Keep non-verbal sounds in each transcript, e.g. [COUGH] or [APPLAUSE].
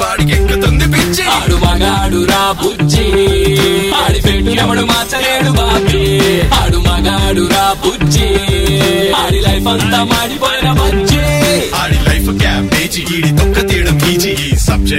లేచి జాబుకెళ్ళి వచ్చి ఇంటిలోన పేచి వాడికి ఎక్కుతుంది పిచ్చి. ఆడు మగాడు రా బుజ్జి. ఆడి పెట్టు ఎవడు మార్చలేడు బాబీ. ఆడు మగాడు రా బుజ్జి. ఆడి లైఫ్ అంతా మాడిపోయిన బజ్జి. ఆడి లైఫ్ క్యాబేజీ ఈడి తొక్క తీయడం ఈజీ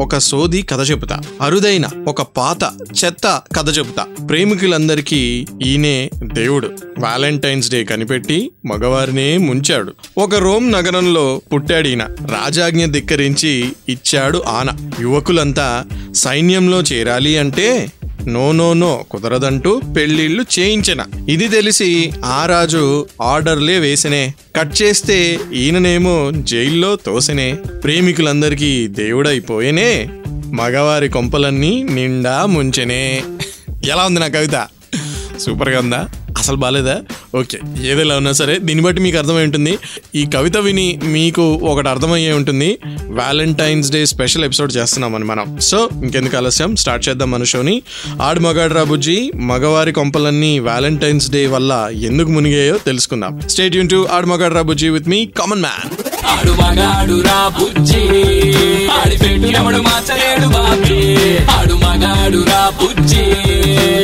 ఒక సోది కథ చెబుతా. అరుదైన ఒక పాత చెత్త కథ చెబుతా. ప్రేమికులందరికీ ఈయనే దేవుడు. వ్యాలంటైన్స్ డే కనిపెట్టి మగవారినే ముంచాడు. ఒక రోమ్ నగరంలో పుట్టాడు ఈయన రాజాజ్ఞ ధిక్కరించి ఇచ్చాడు ఆన. యువకులంతా సైన్యంలో చేరాలి అంటే నో నో నో కుదరదంటూ పెళ్ళిళ్ళు చేయించిన. ఇది తెలిసి ఆ రాజు ఆర్డర్లే వేసనే. కట్ చేస్తే ఈయననేమో జైల్లో తోసనే. ప్రేమికులందరికీ దేవుడైపోయేనే. మగవారి కొంపలన్నీ నిండా ముంచెనే. ఎలా ఉంది నా కవిత? సూపర్గా ఉందా? అసలు బాగాలేదా ఓకే. ఏదైనా ఉన్నా సరే దీన్ని బట్టి మీకు అర్థమై ఉంటుంది. ఈ కవిత విని మీకు ఒకటి అర్థమయ్యే ఉంటుంది. వ్యాలంటైన్స్ డే స్పెషల్ ఎపిసోడ్ చేస్తున్నామని మనం. సో ఇంకెందుకు ఆలస్యం? స్టార్ట్ చేద్దాం మన షోని ఆడు మగాడ్రా బుజ్జి. మగవారి కొంపలన్నీ వ్యాలంటైన్స్ డే వల్ల ఎందుకు మునిగాయో తెలుసుకుందాం. State tune to Aadu Magaadra Bujji with me common man ఆడు మగాడు ఆడి మార్చలేడు బాబీ. ఆడు మగాడు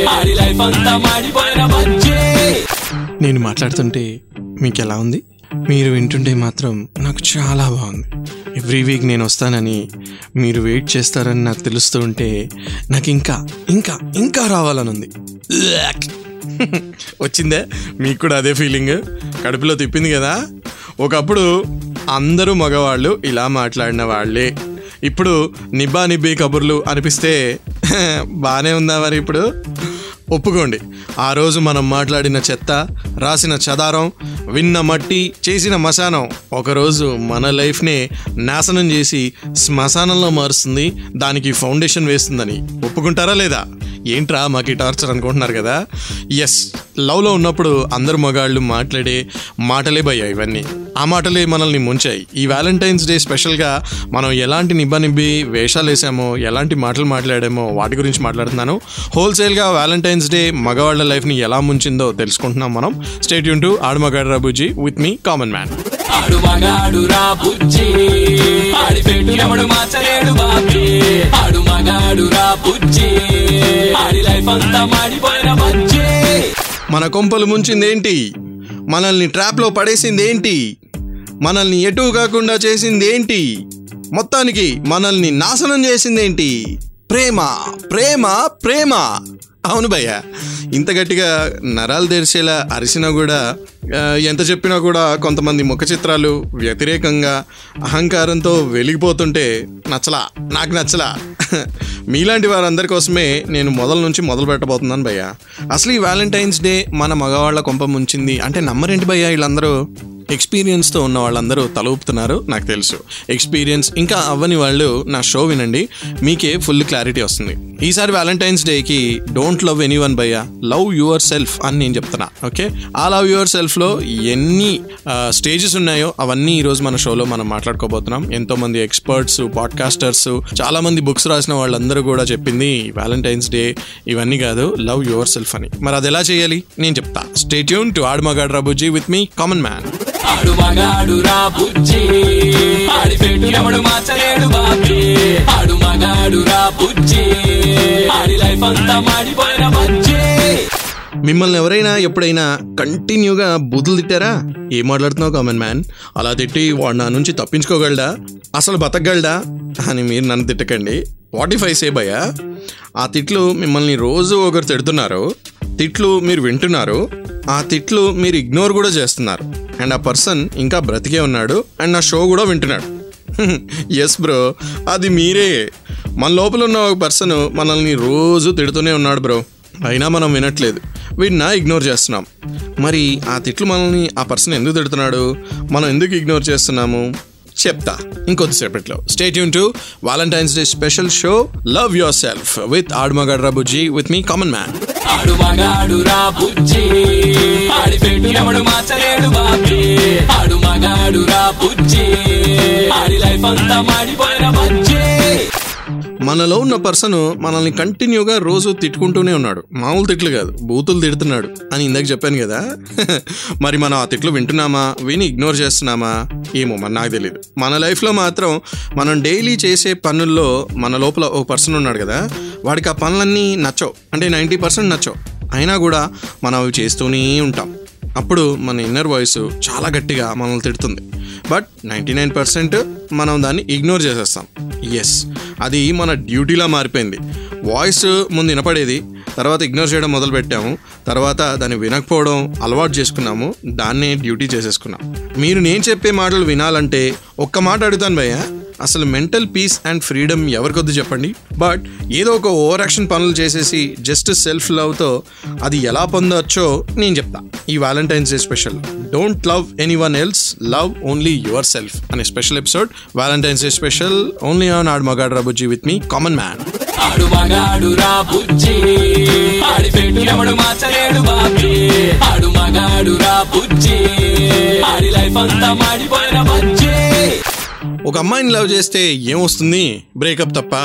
ఆడి లైఫ్ అంతా మాడిపోయిన బజ్జి. నేను మాట్లాడుతుంటే మీకు ఎలా ఉంది? మీరు వింటుంటే మాత్రం నాకు చాలా బాగుంది. ఎవ్రీ వీక్ నేను వస్తానని మీరు వెయిట్ చేస్తారని నాకు తెలుస్తూ ఉంటే నాకు ఇంకా ఇంకా ఇంకా రావాలని ఉంది [LAUGHS] వచ్చిందే? మీకు కూడా అదే ఫీలింగ్? కడుపులో తిప్పింది కదా? ఒకప్పుడు అందరూ మగవాళ్ళు ఇలా మాట్లాడిన వాళ్ళే. ఇప్పుడు నిబ్బా నిబ్బి కబుర్లు అనిపిస్తే [LAUGHS] బాగానే ఉందా మరి ఇప్పుడు? ఒప్పుకోండి. ఆ రోజు మనం మాట్లాడిన చెత్త రాసిన చదారం విన్న మట్టి చేసిన మశానం ఒకరోజు మన లైఫ్నే నాశనం చేసి శ్మశానంలో మారుస్తుంది దానికి ఫౌండేషన్ వేస్తుందని. ఒప్పుకుంటారా లేదా? ఏంట్రా మాకు టార్చర్ అనుకుంటున్నారు కదా? ఎస్ లవ్లో ఉన్నప్పుడు అందరు మగాళ్ళు మాట్లాడే మాటలే భయ్యా ఇవన్నీ. ఆ మాటలే మనల్ని ముంచాయి. ఈ వ్యాలంటైన్స్ డే స్పెషల్గా మనం ఎలాంటి నిబ్బనిబ్బి వేషాలు వేసామో ఎలాంటి మాటలు మాట్లాడామో వాటి గురించి మాట్లాడుతున్నాను. హోల్సేల్గా వ్యాలంటైన్స్ డే మగవాళ్ళ లైఫ్ని ఎలా ముంచిందో తెలుసుకుంటున్నాం మనం. స్టేట్ యూన్ టు ఆడు రబుజీ విత్ మీ కామన్ మ్యాన్ ఆడు మగాడు రా బుజ్జి. ఆడి పెట్టినప్పుడు ఎవడు మార్చలేడు బాబీ. ఆడు మగాడు రా బుజ్జి. ఆడి లైఫ్ అంతా మాడిపోయిన బుజ్జి. మన కొంపలు ముంచిందేంటి? మనల్ని ట్రాప్లో పడేసిందేంటి? మనల్ని ఎటు కాకుండా చేసిందేంటి? మొత్తానికి మనల్ని నాశనం చేసిందేంటి? ప్రేమ ప్రేమ ప్రేమ. అవును భయ్య. ఇంత గట్టిగా నరాలు తెరిచేలా అరిసినా కూడా ఎంత చెప్పినా కూడా కొంతమంది ముఖ చిత్రాలు వ్యతిరేకంగా అహంకారంతో వెలిగిపోతుంటే నచ్చలా నాకు నచ్చలా. [LAUGHS] మీలాంటి వారందరి కోసమే నేను మొదల నుంచి మొదలు పెట్టబోతున్నాను భయ్య. అసలు ఈ వ్యాలంటైన్స్ డే మన మగవాళ్ళ కొంప ముంచింది. అంటే నమ్మరేంటి భయ్య వీళ్ళందరూ? ఎక్స్పీరియన్స్తో ఉన్న వాళ్ళందరూ తల ఊపుతున్నారు నాకు తెలుసు. ఎక్స్పీరియన్స్ ఇంకా అవ్వని వాళ్ళు నా షో వినండి మీకే ఫుల్ క్లారిటీ వస్తుంది. ఈసారి వ్యాలంటైన్స్ డేకి డోంట్ లవ్ ఎనీ వన్ బయ్యా లవ్ యువర్ సెల్ఫ్ అని నేను చెప్తున్నా ఓకే? ఆ లవ్ యువర్ సెల్ఫ్లో ఎన్ని స్టేజెస్ ఉన్నాయో అవన్నీ ఈరోజు మన షోలో మనం మాట్లాడుకోబోతున్నాం. ఎంతో మంది ఎక్స్పర్ట్స్ పాడ్కాస్టర్స్ చాలా మంది బుక్స్ రాసిన వాళ్ళందరూ కూడా చెప్పింది వ్యాలంటైన్స్ డే ఇవన్నీ కాదు లవ్ యువర్ సెల్ఫ్ అని. మరి అది ఎలా చేయాలి? నేను చెప్తా. Stay tune to ఆడమగాడ్ రాబుజీ with me common man ఆడు మగాడు రా బుజ్జి. ఆడి పెట్టు ఎవడు మార్చలేడు బాబీ. ఆడు మగాడు రా బుజ్జి. ఆడి లైఫ్ అంతా మాడిపోయిన బుజ్జి. మిమ్మల్ని ఎవరైనా ఎప్పుడైనా కంటిన్యూగా బుద్ధులు తిట్టారా? ఏం మాట్లాడుతున్నావు కామన్ మ్యాన్? అలా తిట్టి వాడు నా నుంచి తప్పించుకోగలడా? అసలు బతకగలడా? అని మీరు నన్ను తిట్టకండి. వాట్ ఇఫ్ ఐ సే భయ్యా ఆ తిట్లు మిమ్మల్ని రోజు ఒకరు తిడుతున్నారు. తిట్లు మీరు వింటున్నారు. ఆ తిట్లు మీరు ఇగ్నోర్ కూడా చేస్తున్నారు. అండ్ ఆ పర్సన్ ఇంకా బ్రతికే ఉన్నాడు అండ్ నా షో కూడా వింటున్నాడు. [LAUGHS] ఎస్ బ్రో అది మీరే. మన లోపల ఉన్న ఒక పర్సన్ మనల్ని రోజు తిడుతూనే ఉన్నాడు బ్రో అయినా మనం వినట్లేదు. వీడినా ఇగ్నోర్ చేస్తున్నాం. మరి ఆ తిట్లు మనల్ని ఆ పర్సన్ ఎందుకు తిడుతున్నాడు? మనం ఎందుకు ఇగ్నోర్ చేస్తున్నాము? చెప్తా. ఇంకొద్దిసేపట్లో stay Yoon to Valentine's Day special show love yourself with Aadu Magadra Bujji with me common man Aadu Ra బుజ్జి ఆడి పెట్టు ఎవడు మార్చలేడు బాబీ. ఆడు మగాడు రా బుజ్జి ఆడి లైఫ్ అంతా మాడిపోయిన బజ్జి. మనలో ఉన్న పర్సన్ మనల్ని కంటిన్యూగా రోజు తిట్టుకుంటూనే ఉన్నాడు. మామూలు తిట్లు కాదు బూతులు తిడుతున్నాడు అని ఇందాక చెప్పాను కదా. [LAUGHS] మరి మనం ఆ తిట్లు వింటున్నామా? విని ఇగ్నోర్ చేస్తున్నామా? ఏమో మరి నాకు తెలియదు మన లైఫ్లో మాత్రం మనం డైలీ చేసే పనుల్లో మన లోపల ఒక పర్సన్ ఉన్నాడు కదా వాడికి ఆ పనులన్నీ నచ్చవు. అంటే నైంటీ పర్సెంట్ నచ్చవు. అయినా కూడా మనం అవి చేస్తూనే ఉంటాం. అప్పుడు మన ఇన్నర్ వాయిస్ చాలా గట్టిగా మనల్ని తిడుతుంది. బట్ నైంటీ నైన్ పర్సెంట్ మనం దాన్ని ఇగ్నోర్ చేసేస్తాం. ఎస్ అది మన డ్యూటీలా మారిపోయింది. వాయిస్ ముందు వినపడేది తర్వాత ఇగ్నోర్ చేయడం మొదలు పెట్టాము తర్వాత దాన్ని వినకపోవడం అలవాటు చేసుకున్నాము దాన్నే డ్యూటీ చేసేసుకున్నాం. మీరు నేను చెప్పే మాటలు వినాలంటే ఒక్క మాట అడుగుతాను భయ్యా. అసలు మెంటల్ పీస్ అండ్ ఫ్రీడమ్ ఎవరికొద్దు చెప్పండి? బట్ ఏదో ఒక ఓవర్ యాక్షన్ పనులు చేసేసి జస్ట్ సెల్ఫ్ లవ్తో అది ఎలా పొందొచ్చో నేను చెప్తా. ఈ Valentine's Day special. Don't love anyone else love only yourself అనే special episode. Valentine's Day special only on Aad Magaad Rabujji with me common man. ఆడు మగాడు రా బుజ్జి. ఆడి పెట్టు ఎవడు మార్చలేడు బాబీ. ఆడు మగాడు రా బుజ్జి. ఆడి లైఫ్ అంతా మాడిపోయిన బజ్జి. ఒక అమ్మాయిని లవ్ చేస్తే ఏమొస్తుంది బ్రేకప్ తప్ప.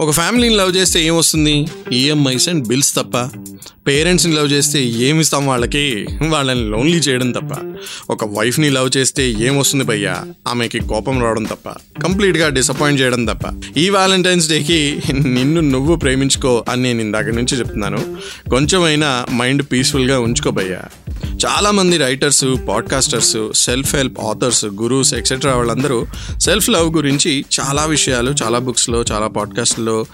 ఒక ఫ్యామిలీని లవ్ చేస్తే ఏమొస్తుంది ఈఎంఐస్ అండ్ బిల్స్ తప్ప. పేరెంట్స్ని లవ్ చేస్తే ఏమిస్తాం వాళ్ళకి? వాళ్ళని లోన్లీ చేయడం తప్ప. ఒక వైఫ్ని లవ్ చేస్తే ఏమొస్తుంది భయ్యా? ఆమెకి కోపం రావడం తప్ప. కంప్లీట్గా డిసప్పాయింట్ చేయడం తప్ప. ఈ వ్యాలంటైన్స్ డేకి నిన్ను నువ్వు ప్రేమించుకో అని నేను ఇందాక నుంచి చెప్తున్నాను. కొంచెమైనా మైండ్ పీస్ఫుల్గా ఉంచుకో భయ్యా. చాలా మంది writers podcasters self help authors gurus etcetera వాళ్ళందరూ సెల్ఫ్ లవ్ గురించి చాలా విషయాలు చాలా బుక్స్లో చాలా పాడ్కాస్ట్లో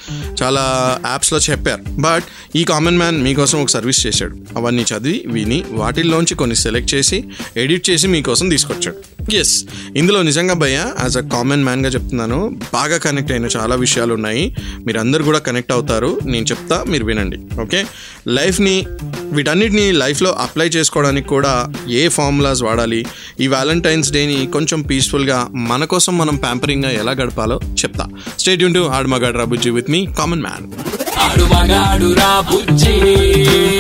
చాలా యాప్స్లో చెప్పారు. బట్ ఈ కామన్ మ్యాన్ మీకోసం ఒక సర్వీస్ చేశాడు. అవన్నీ చదివి విని వాటిల్లోంచి కొన్ని సెలెక్ట్ చేసి ఎడిట్ చేసి మీకోసం తీసుకొచ్చాడు. ఎస్ ఇందులో నిజంగా భయ్య యాజ్ అ కామన్ మ్యాన్గా చెప్తున్నాను బాగా కనెక్ట్ అయిన చాలా విషయాలు ఉన్నాయి మీరు అందరు కూడా కనెక్ట్ అవుతారు. నేను చెప్తా మీరు వినండి. ఓకే లైఫ్ని వీటన్నిటిని లైఫ్లో అప్లై చేసుకోవడానికి కూడా ఏ ఫార్ములాస్ వాడాలి? ఈ వ్యాలంటైన్స్ డేని కొంచెం పీస్ఫుల్గా మన కోసం మనం ప్యాంపరింగ్గా ఎలా గడపాలో చెప్తా. Stay Yoon to add మగాడ్ రాబుజ్జి with me common man. ఆడు మగాడు రా బుజ్జి.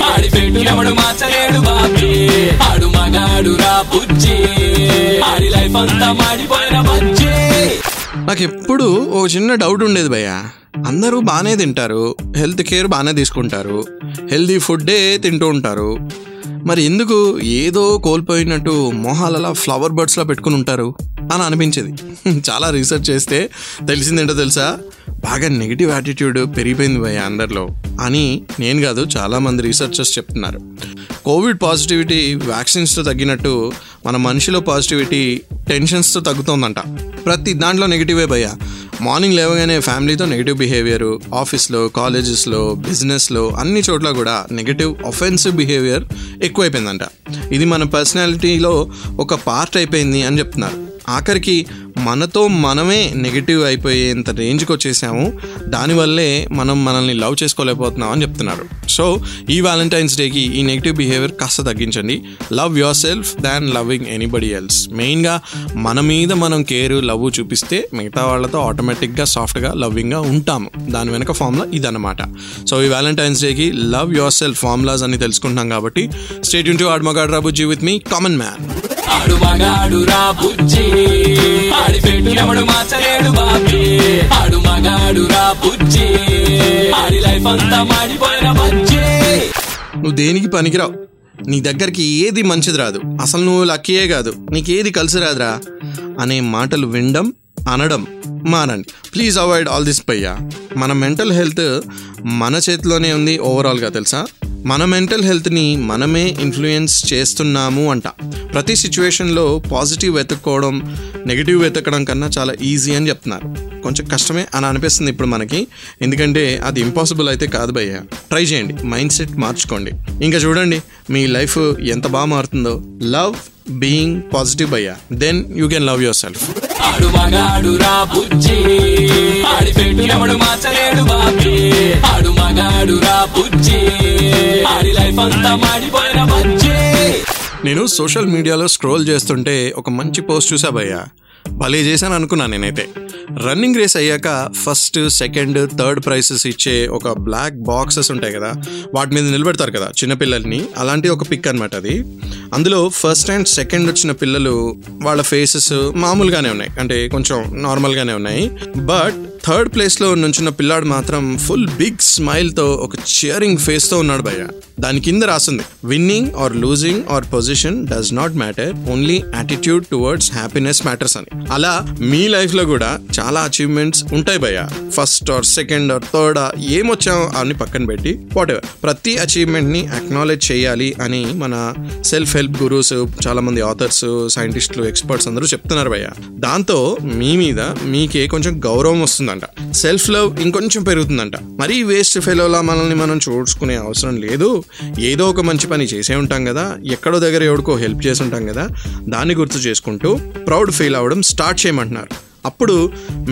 ఆడి పెట్టు ఎవడు మార్చలేడు బాబీ. ఆడు మగాడు రా బుజ్జి. ఆడి లైఫ్ అంతా మాడిపోయిన బజ్జి. నాకు ఎప్పుడు ఒక చిన్న డౌట్ ఉండేది భయ్య. అందరూ బాగానే తింటారు హెల్త్ కేర్ బాగానే తీసుకుంటారు హెల్దీ ఫుడ్డే తింటూ ఉంటారు. మరి ఎందుకు ఏదో కోల్పోయినట్టు మొహాలలా ఫ్లవర్ బర్డ్స్లో పెట్టుకుని ఉంటారు అని అనిపించేది. చాలా రీసెర్చ్ చేస్తే తెలిసిందేంటో తెలుసా? బాగా నెగిటివ్ యాటిట్యూడ్ పెరిగిపోయింది భయ అందరిలో అని నేను కాదు చాలామంది రీసెర్చర్స్ చెప్తున్నారు. కోవిడ్ పాజిటివిటీ వ్యాక్సిన్స్తో తగ్గినట్టు మన మనిషిలో పాజిటివిటీ టెన్షన్స్తో తగ్గుతోందంట. ప్రతి దాంట్లో నెగిటివే భయ మార్నింగ్ లేవగానే ఫ్యామిలీతో నెగిటివ్ బిహేవియర్ ఆఫీస్లో కాలేజెస్లో బిజినెస్లో అన్ని చోట్ల కూడా నెగిటివ్ అఫెన్సివ్ బిహేవియర్ ఎక్కువైపోయిందంట. ఇది మన పర్సనాలిటీలో ఒక పార్ట్ అయిపోయింది అని చెప్తున్నారు. ఆఖరికి మనతో మనమే నెగిటివ్ అయిపోయేంత రేంజ్కి వచ్చేసాము. దానివల్లే మనం మనల్ని లవ్ చేసుకోలేకపోతున్నాం అని చెప్తున్నారు. సో ఈ వ్యాలంటైన్స్ డేకి ఈ నెగిటివ్ బిహేవియర్ కాస్త తగ్గించండి. Love yourself than loving anybody else. మెయిన్గా మన మీద మనం కేర్ లవ్ చూపిస్తే మిగతా వాళ్ళతో ఆటోమేటిక్గా సాఫ్ట్గా లవ్వింగ్గా ఉంటాము. దాని వెనక ఫార్ములా ఇదన్నమాట. సో ఈ వ్యాలంటైన్స్ డేకి లవ్ యువర్ సెల్ఫ్ ఫార్ములాస్ అని తెలుసుకుంటున్నాం కాబట్టి స్టేట్ యూన్ టు ఆడ్మగాడ్ రాబుజీ విత్ మీ కామన్ మ్యాన్. ఆడు మగాడు రా బుజ్జి. ఆడి పెట్టినప్పుడు మార్చలేడు బాబీ. ఆడు మగాడు రా బుజ్జి. ఆడి లైఫ్ అంతా మాడిపోయిన బుజ్జి. నువ్వు దేనికి పనికిరావు? నీ దగ్గరికి ఏది మంచిది రాదు. అసలు నువ్వు లక్కీయే కాదు. నీకేది కలిసి రాదురా? అనే మాటలు వినడం అనడం మానండి. ప్లీజ్ అవాయిడ్ ఆల్ దిస్ పయ్యా మన మెంటల్ హెల్త్ మన చేతిలోనే ఉంది ఓవరాల్గా తెలుసా? మన మెంటల్ హెల్త్ని మనమే ఇన్ఫ్లుయెన్స్ చేస్తున్నాము అంట. ప్రతి సిచ్యువేషన్లో పాజిటివ్ వెతుక్కోవడం నెగిటివ్ వెతకడం కన్నా చాలా ఈజీ అని చెప్తున్నారు. కొంచెం కష్టమే అని అనిపిస్తుంది ఇప్పుడు మనకి. ఎందుకంటే అది ఇంపాసిబుల్ అయితే కాదు భయ్య. ట్రై చేయండి. మైండ్ సెట్ మార్చుకోండి. ఇంకా చూడండి మీ లైఫ్ ఎంత బాగా మారుతుందో. లవ్ బీయింగ్ పాజిటివ్ భయ్య. Then you can love yourself Aadu Magaadu Ra బుజ్జి. నేను సోషల్ మీడియాలో స్క్రోల్ చేస్తుంటే ఒక మంచి పోస్ట్ చూసా భయ్యా భలే చేశాను అనుకున్నాను నేనైతే. రన్నింగ్ రేస్ అయ్యాక ఫస్ట్ సెకండ్ థర్డ్ ప్రైసెస్ ఇచ్చే ఒక బ్లాక్ బాక్సెస్ ఉంటాయి కదా వాటి మీద నిలబెడతారు కదా చిన్నపిల్లల్ని అలాంటి ఒక పిక్ అనమాట అది. అందులో ఫస్ట్ అండ్ సెకండ్ వచ్చిన పిల్లలు వాళ్ళ ఫేసెస్ మామూలుగానే ఉన్నాయి. అంటే కొంచెం నార్మల్గానే ఉన్నాయి. బట్ థర్డ్ ప్లేస్లో నుంచిన పిల్లాడు మాత్రం ఫుల్ బిగ్ స్మైల్తో ఒక చియరింగ్ ఫేస్తో ఉన్నాడు భయ్య. దాని కింద రాసింది winning or losing or position does not matter only attitude towards happiness matters అని. అలా మీ లైఫ్లో కూడా చాలా అచీవ్మెంట్స్ ఉంటాయి భయ first or second or third ఏమొచ్చామో అని పక్కన పెట్టి వాట్ ఎవర్ ప్రతి అచీవ్మెంట్ని అక్నాలెడ్జ్ చేయాలి అని మన సెల్ఫ్ హెల్ప్ గురూస్ చాలామంది ఆథర్స్ సైంటిస్టులు ఎక్స్పర్ట్స్ అందరూ చెప్తున్నారు భయ్య. దాంతో మీ మీద మీకే కొంచెం గౌరవం వస్తుందంట. సెల్ఫ్ లవ్ ఇంకొంచెం పెరుగుతుందంట. మరీ వేస్ట్ ఫెలోలా మనల్ని మనం చూసుకునే అవసరం లేదు. ఏదో ఒక మంచి పని చేసే ఉంటాం కదా. ఎక్కడో దగ్గర ఎవడికో హెల్ప్ చేసి ఉంటాం కదా. దాన్ని గుర్తు చేసుకుంటూ ప్రౌడ్ ఫీల్ అవ్వడం స్టార్ట్ చేయమంటున్నారు. అప్పుడు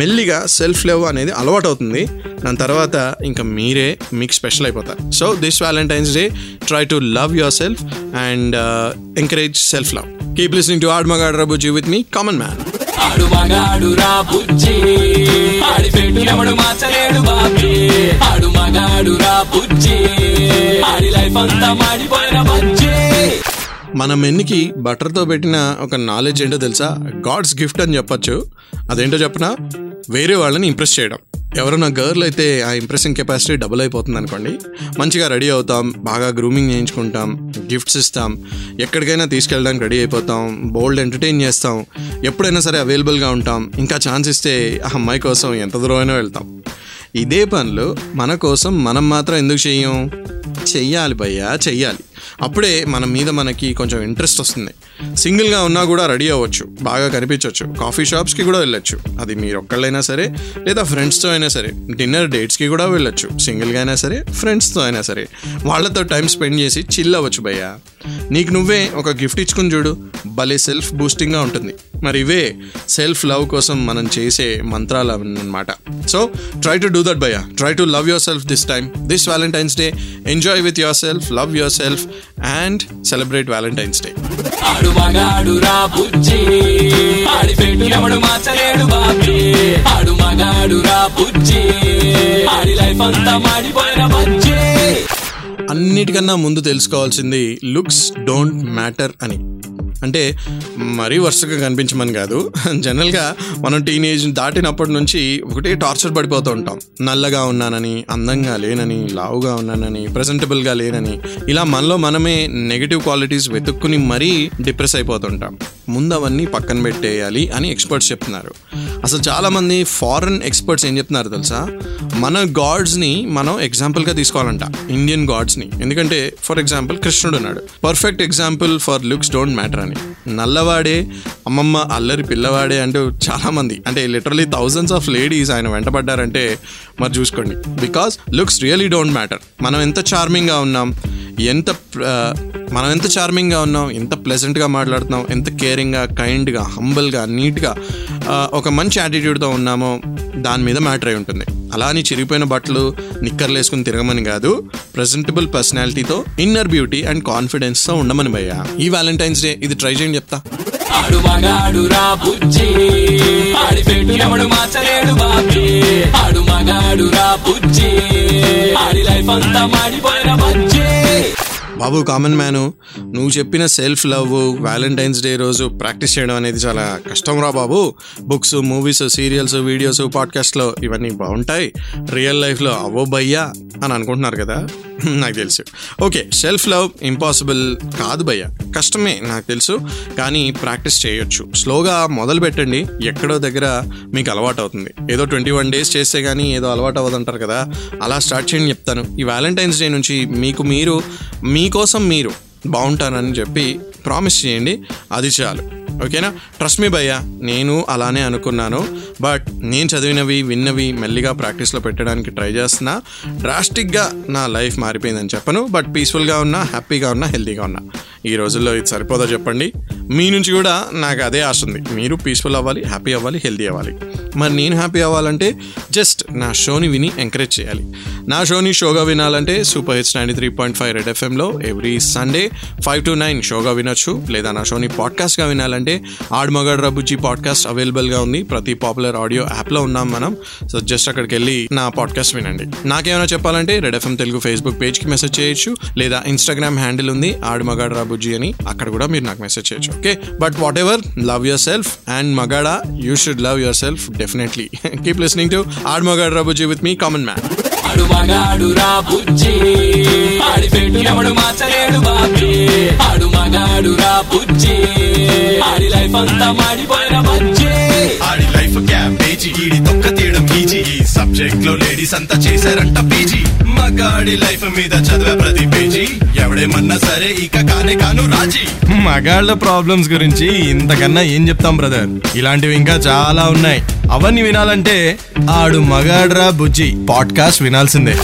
మెల్లిగా సెల్ఫ్ లవ్ అనేది అలవాటు అవుతుంది దాని తర్వాత ఇంకా మీరే మీకు స్పెషల్ అయిపోతారు. So this Valentine's Day try to love yourself and encourage self love keep listening to Aad Magaadu Rabuji with me common man ఆడు మగాడు రా బుజ్జి ఆడి పెట్టు ఎవడు మార్చలేడు బాబీ ఆడు మగాడు రా బుజ్జి ఆడి లైఫ్ అంతా మాడిపోయిన బజ్జి. మన మెన్నికి బటర్తో పెట్టిన ఒక నాలెడ్జ్ ఏంటో తెలుసా? గాడ్స్ గిఫ్ట్ అని చెప్పొచ్చు. అదేంటో చెప్పనా? వేరే వాళ్ళని ఇంప్రెస్ చేయడం. ఎవరైనా గర్ల్ అయితే ఆ ఇంప్రెసింగ్ కెపాసిటీ డబుల్ అయిపోతుంది అనుకోండి. మంచిగా రెడీ అవుతాం బాగా గ్రూమింగ్ చేయించుకుంటాం గిఫ్ట్స్ ఇస్తాం ఎక్కడికైనా తీసుకెళ్ళడానికి రెడీ అయిపోతాం బోల్డ్ ఎంటర్టైన్ చేస్తాం ఎప్పుడైనా సరే అవైలబుల్గా ఉంటాం ఇంకా ఛాన్స్ ఇస్తే ఆ అమ్మాయి కోసం ఎంత దూరమైనా వెళ్తాం. ఇదే పనులు మన కోసం మనం మాత్రం ఎందుకు చెయ్యం చెయ్యాలి భయ్యా చెయ్యాలి. అప్పుడే మన మీద మనకి కొంచెం ఇంట్రెస్ట్ వస్తుంది. సింగిల్గా ఉన్నా కూడా రెడీ అవ్వచ్చు బాగా కనిపించవచ్చు కాఫీ షాప్స్కి కూడా వెళ్ళొచ్చు. అది మీరు ఒక్కళ్ళైనా సరే లేదా ఫ్రెండ్స్తో అయినా సరే డిన్నర్ డేట్స్కి కూడా వెళ్ళొచ్చు. సింగిల్గా అయినా సరే ఫ్రెండ్స్తో అయినా సరే. వాళ్ళతో టైం స్పెండ్ చేసి చిల్ అవ్వచ్చు భయ్యా. నీకు నువ్వే ఒక గిఫ్ట్ ఇచ్చుకుని చూడు. భలే సెల్ఫ్ బూస్టింగ్గా ఉంటుంది. మరి ఇవే సెల్ఫ్ లవ్ కోసం మనం చేసే మంత్రాలు అన్నమాట. So try to do that భయ్యా. Try to love yourself this time this Valentine's Day enjoy with yourself love yourself and celebrate Valentine's Day అన్నిటికన్నా ముందు తెలుసుకోవాల్సింది లుక్స్ డోంట్ మ్యాటర్ అని. అంటే మరీ వరుసగా కనిపించమని కాదు. జనరల్గా మనం టీనేజ్ దాటినప్పటి నుంచి ఒకటే టార్చర్ పడిపోతూ ఉంటాం. నల్లగా ఉన్నానని అందంగా లేనని లావుగా ఉన్నానని ప్రజెంటబుల్గా లేనని ఇలా మనలో మనమే నెగిటివ్ క్వాలిటీస్ వెతుక్కుని మరీ డిప్రెస్ అయిపోతుంటాం ముందు అవన్నీ పక్కన పెట్టేయాలి అని ఎక్స్పర్ట్స్ చెప్తున్నారు. అసలు చాలామంది ఫారెన్ ఎక్స్పర్ట్స్ ఏం చెప్తున్నారు తెలుసా? మన గాడ్స్ని మనం ఎగ్జాంపుల్గా తీసుకోవాలంట ఇండియన్ గాడ్స్ని ఎందుకంటే ఫర్ ఎగ్జాంపుల్ కృష్ణుడు ఉన్నాడు. Perfect example for looks don't matter అని. నల్లవాడే అమ్మమ్మ అల్లరి పిల్లవాడే అంటూ చాలామంది అంటే లిటరలీ థౌజండ్స్ ఆఫ్ లేడీస్ ఆయన వెంటబడ్డారంటే మరి చూసుకోండి. Because looks really don't matter మనం ఎంత చార్మింగ్గా ఉన్నాం ఎంత మనం ఎంత చార్మింగ్గా ఉన్నాం ఎంత ప్లెజెంట్గా మాట్లాడుతున్నాం ఎంత కేరింగ్గా కైండ్గా హంబల్గా నీట్గా ఒక మంచి యాటిట్యూడ్తో ఉన్నామో దాని మీద మ్యాటర్ అయి ఉంటుంది. అలా అని చిరిగిపోయిన బట్టలు నిక్కర్లు వేసుకుని తిరగమని కాదు ప్రెజెంటబుల్ పర్సనాలిటీతో ఇన్నర్ బ్యూటీ అండ్ కాన్ఫిడెన్స్తో ఉండమని భయ్యా. ఈ వ్యాలంటైన్స్ డే ఇది ట్రై చేయండి చెప్తా. ఆడు మగాడు రా బుజ్జి. ఆడి పెట్టు ఎవడు మార్చలేడు బాబీ. ఆడు మగాడు రా బుజ్జి. ఆడి లైఫ్ అంతా మాడిపోయిన బజ్జి. బాబు కామన్ మ్యాను నువ్వు చెప్పిన సెల్ఫ్ లవ్ వ్యాలంటైన్స్ డే రోజు ప్రాక్టీస్ చేయడం అనేది చాలా కష్టం రా బాబు. బుక్స్ మూవీస్ సీరియల్స్ వీడియోస్ పాడ్కాస్ట్లో ఇవన్నీ బాగుంటాయి. రియల్ లైఫ్లో అవ్వో భయ్యా అని అనుకుంటున్నారు కదా? నాకు తెలుసు. ఓకే సెల్ఫ్ లవ్ ఇంపాసిబుల్ కాదు భయ్యా. కష్టమే నాకు తెలుసు కానీ ప్రాక్టీస్ చేయొచ్చు. స్లోగా మొదలు పెట్టండి ఎక్కడో దగ్గర మీకు అలవాటు అవుతుంది. ఏదో ట్వంటీ వన్ డేస్ చేస్తే కానీ ఏదో అలవాటు అవ్వదంటారు కదా? అలా స్టార్ట్ చేయండి చెప్తాను. ఈ వ్యాలంటైన్స్ డే నుంచి మీకు మీరు మీ మీకోసం మీరు బాగుంటానని చెప్పి ప్రామిస్ చేయండి అది చాలు. ఓకేనా? ట్రస్ట్ మీ భయ్య నేను అలానే అనుకున్నాను. బట్ నేను చదివినవి విన్నవి మెల్లిగా ప్రాక్టీస్లో పెట్టడానికి ట్రై చేస్తున్నా. డ్రాస్టిక్గా నా లైఫ్ మారిపోయిందని చెప్పను. బట్ పీస్ఫుల్గా ఉన్నా హ్యాపీగా ఉన్నా హెల్తీగా ఉన్నా. ఈ రోజుల్లో ఇది సరిపోదా చెప్పండి? మీ నుంచి కూడా నాకు అదే ఆశ ఉంది. మీరు పీస్ఫుల్ అవ్వాలి హ్యాపీ అవ్వాలి హెల్దీ అవ్వాలి. మరి నేను హ్యాపీ అవ్వాలంటే జస్ట్ నా షోని విని ఎంకరేజ్ చేయాలి. నా షోని షోగా వినాలంటే super hits ninety three point five Red ఎఫ్ఎంలో every Sunday five to nine షోగా వినొచ్చు. లేదా నా షోని పాడ్కాస్ట్గా వినాలంటే ఆడమగడ్ రబుజీ పాడ్కాస్ట్ అవైలబుల్గా ఉంది. ప్రతి పాపులర్ ఆడియో యాప్లో ఉన్నాం మనం. సో జస్ట్ అక్కడికి వెళ్ళి నా పాడ్కాస్ట్ వినండి. నాకేమైనా చెప్పాలంటే రెడ్ ఎఫ్ఎం తెలుగు ఫేస్బుక్ పేజ్కి మెసేజ్ చేయొచ్చు. లేదా ఇన్స్టాగ్రామ్ హ్యాండిల్ ఉంది ఆడ్ మగాడ్ రాబుజీ అని అక్కడ కూడా మీరు నాకు మెసేజ్ చేయొచ్చు. Okay but whatever love yourself and మగాడా you should love yourself definitely keep listening to Aad Magaad Rabuji with me common man ఆడు మగాడు రా బుజ్జి. ఆడి పెట్టు ఎవడు మార్చలేడు బాబీ. ఆడు మగాడు రా బుజ్జి. ఆడి లైఫ్ అంతా మాడిపోయిన బజ్జి. ఆడి లైఫ్ క్యాబేజీ ఈడి తొక్క తీయడం ఈజీ. ఈ సబ్జెక్ట్లో లేడీస్ అంతా చేశారంట పీజీ. మగాడి లైఫ్ మీద చదివే ప్రతి పేజీ. ఎవడేమన్నా సరే ఇక కానే కాను రాజీ. మగాళ్ళ ప్రాబ్లమ్స్ గురించి ఇంతకన్నా ఏం చెప్తాం బ్రదర్ ఇలాంటివి ఇంకా చాలా ఉన్నాయి. అవన్నీ వినాలంటే ఆడు మగాడ్రా బుజ్జి. పాడ్కాస్ట్ వినాల్సిందే.